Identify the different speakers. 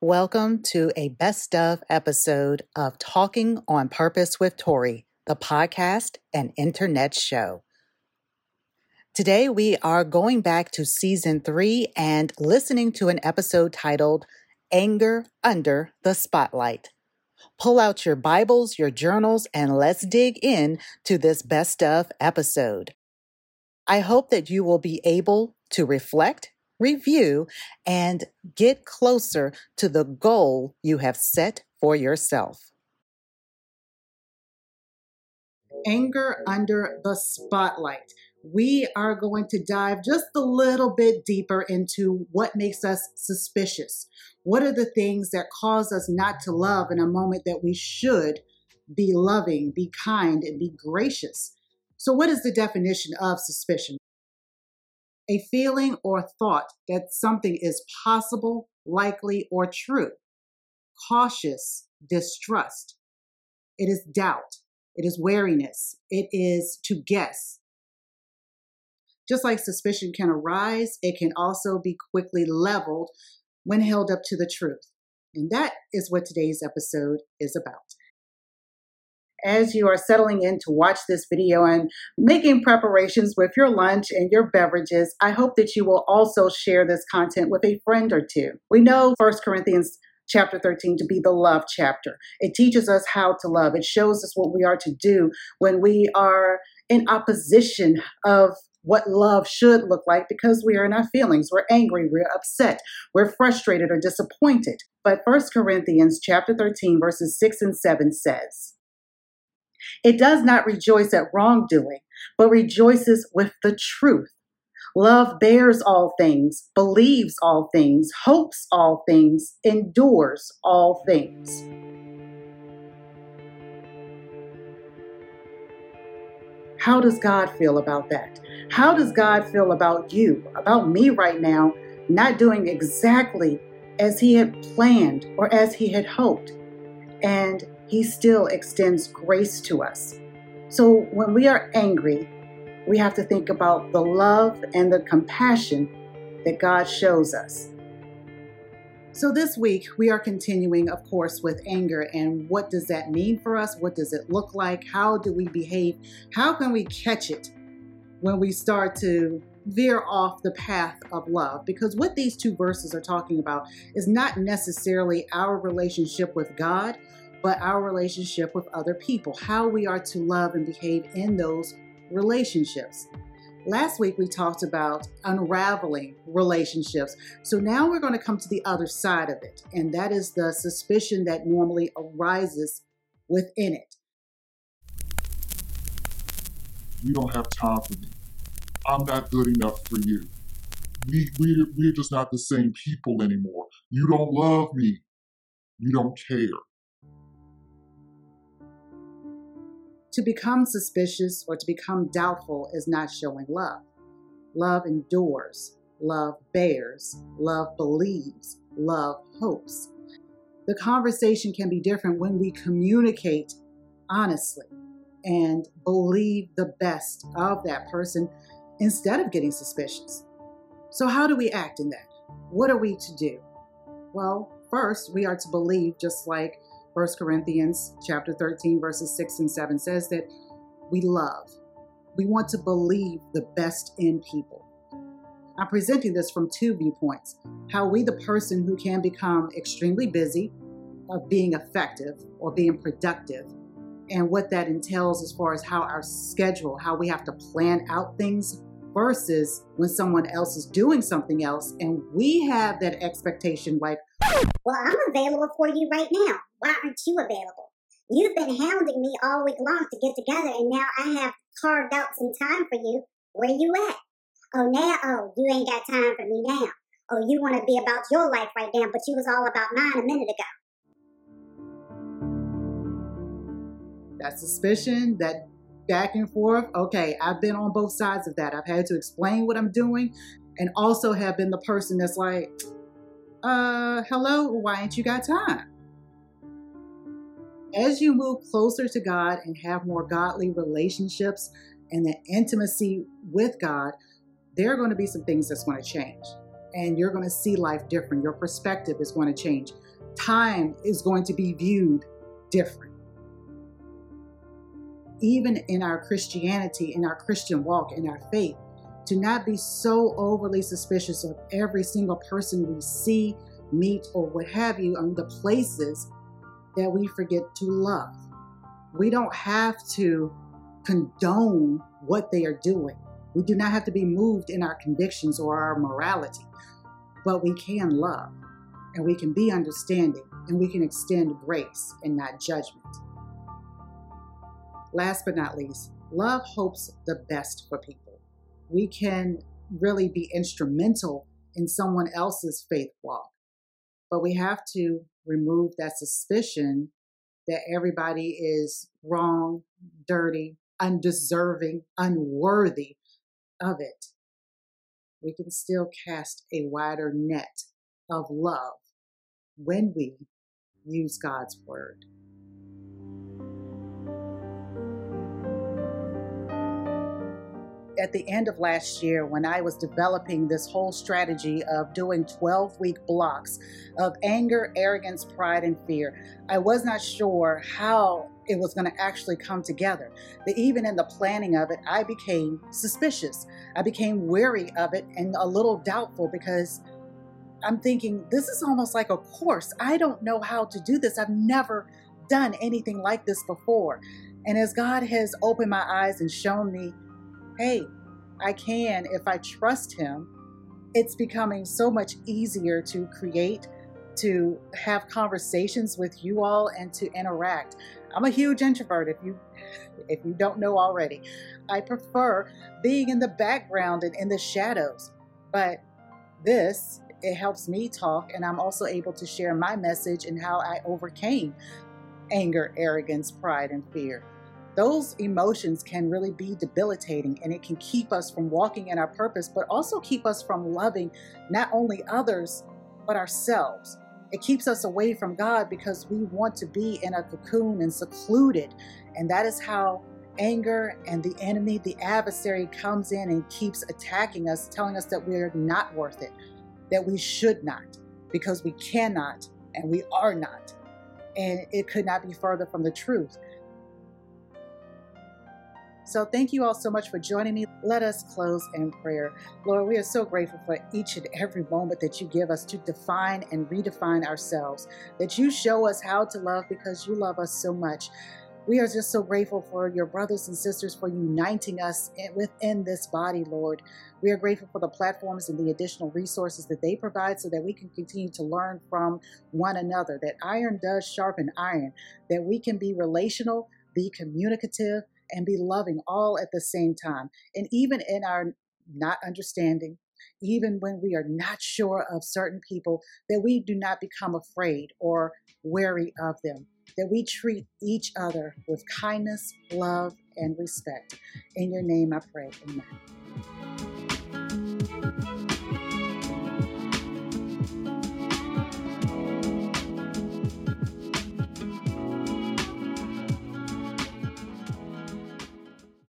Speaker 1: Welcome to a best of episode of Talking on Purpose with Tori, the podcast and internet show. Today, we are going back to season three and listening to an episode titled Anger Under the Spotlight. Pull out your Bibles, your journals, and let's dig in to this best of episode. I hope that you will be able to reflect, review, and get closer to the goal you have set for yourself. Anger under the spotlight we are going to dive just a little bit deeper into what makes us suspicious. What are the things that cause us not to love in a moment that we should be loving, be kind, and be gracious? So, what is the definition of suspicion? A feeling or thought that something is possible, likely, or true. Cautious distrust. It is doubt. It is wariness. It is to guess just like suspicion can arise, it can also be quickly leveled when held up to the truth. And that is what today's episode is about. As you are settling in to watch this video and making preparations with your lunch and your beverages, I hope that you will also share this content with a friend or two. We know 1 Corinthians chapter 13 to be the love chapter. It teaches us how to love. It shows us what we are to do when we are in opposition of what love should look like because we are in our feelings. We're angry, we're upset, we're frustrated or disappointed. But 1 Corinthians chapter 13 verses 6 and 7 says, It does not rejoice at wrongdoing, but rejoices with the truth. Love bears all things, believes all things, hopes all things, endures all things. How does God feel about that? How does God feel about you, about me right now, not doing exactly as He had planned or as He had hoped? And He still extends grace to us. So when we are angry, we have to think about the love and the compassion that God shows us. So, this week we are continuing, of course, with anger and what does that mean for us? What does it look like? How do we behave? How can we catch it when we start to veer off the path of love? Because what these two verses are talking about is not necessarily our relationship with God, but our relationship with other people, how we are to love and behave in those relationships. Last week we talked about unraveling relationships. So now we're going to come to the other side of it, and that is the suspicion that normally arises within it.
Speaker 2: You don't have time for me. I'm not good enough for you. We, we, we're just not the same people anymore. You don't love me. You don't care.
Speaker 1: To become suspicious or to become doubtful is not showing love. Love endures, love bears, love believes, love hopes. The conversation can be different when we communicate honestly and believe the best of that person instead of getting suspicious. So, how do we act in that? What are we to do? Well, first, we are to believe just like 1 Corinthians chapter 13 verses 6 and 7 says that we love. We want to believe the best in people. I'm presenting this from two viewpoints. How we, the person who can become extremely busy of being effective or being productive, and what that entails as far as how our schedule, how we have to plan out things versus when someone else is doing something else and we have that expectation like,
Speaker 3: well, I'm available for you right now. Why aren't you available? You've been hounding me all week long to get together, and now I have carved out some time for you. Where you at? Oh, now, oh, you ain't got time for me now. Oh, you want to be about your life right now, but you was all about mine a minute ago.
Speaker 1: That suspicion, that back and forth. Okay, I've been on both sides of that. I've had to explain what I'm doing and also have been the person that's like, uh, hello, why ain't you got time? As you move closer to God and have more godly relationships and the intimacy with God, there are going to be some things that's going to change. and you're going to see life different. Your perspective is going to change. Time is going to be viewed different. Even in our Christianity, in our Christian walk, in our faith, to not be so overly suspicious of every single person we see, meet, or what have you on the places that we forget to love. We don't have to condone what they are doing. We do not have to be moved in our convictions or our morality, but we can love and we can be understanding and we can extend grace and not judgment. Last but not least, love hopes the best for people. We can really be instrumental in someone else's faith walk, but we have to remove that suspicion that everybody is wrong, dirty, undeserving, unworthy of it. We can still cast a wider net of love when we use God's word. At the end of last year when I was developing this whole strategy of doing 12 week blocks of anger, arrogance, pride, and fear. I was not sure how it was going to actually come together. But even in the planning of it, I became suspicious. I became wary of it and a little doubtful because I'm thinking, this is almost like a course. I don't know how to do this. I've never done anything like this before. And as God has opened my eyes and shown me hey, I can if I trust Him, it's becoming so much easier to create, to have conversations with you all, and to interact. I'm a huge introvert if you if you don't know already. I prefer being in the background and in the shadows. But this it helps me talk and I'm also able to share my message and how I overcame anger, arrogance, pride and fear those emotions can really be debilitating and it can keep us from walking in our purpose, but also keep us from loving not only others, but ourselves. It keeps us away from God because we want to be in a cocoon and secluded. And that is how anger and the enemy, the adversary, comes in and keeps attacking us, telling us that we're not worth it, that we should not, because we cannot and we are not. And it could not be further from the truth. So thank you all so much for joining me. Let us close in prayer. Lord, we are so grateful for each and every moment that you give us to define and redefine ourselves, that you show us how to love because you love us so much. We are just so grateful for your brothers and sisters for uniting us within this body, Lord. We are grateful for the platforms and the additional resources that they provide so that we can continue to learn from one another, that iron does sharpen iron, that we can be relational, be communicative, and be loving all at the same time. And even in our not understanding, even when we are not sure of certain people, that we do not become afraid or wary of them, that we treat each other with kindness, love, and respect. In your name I pray. Amen.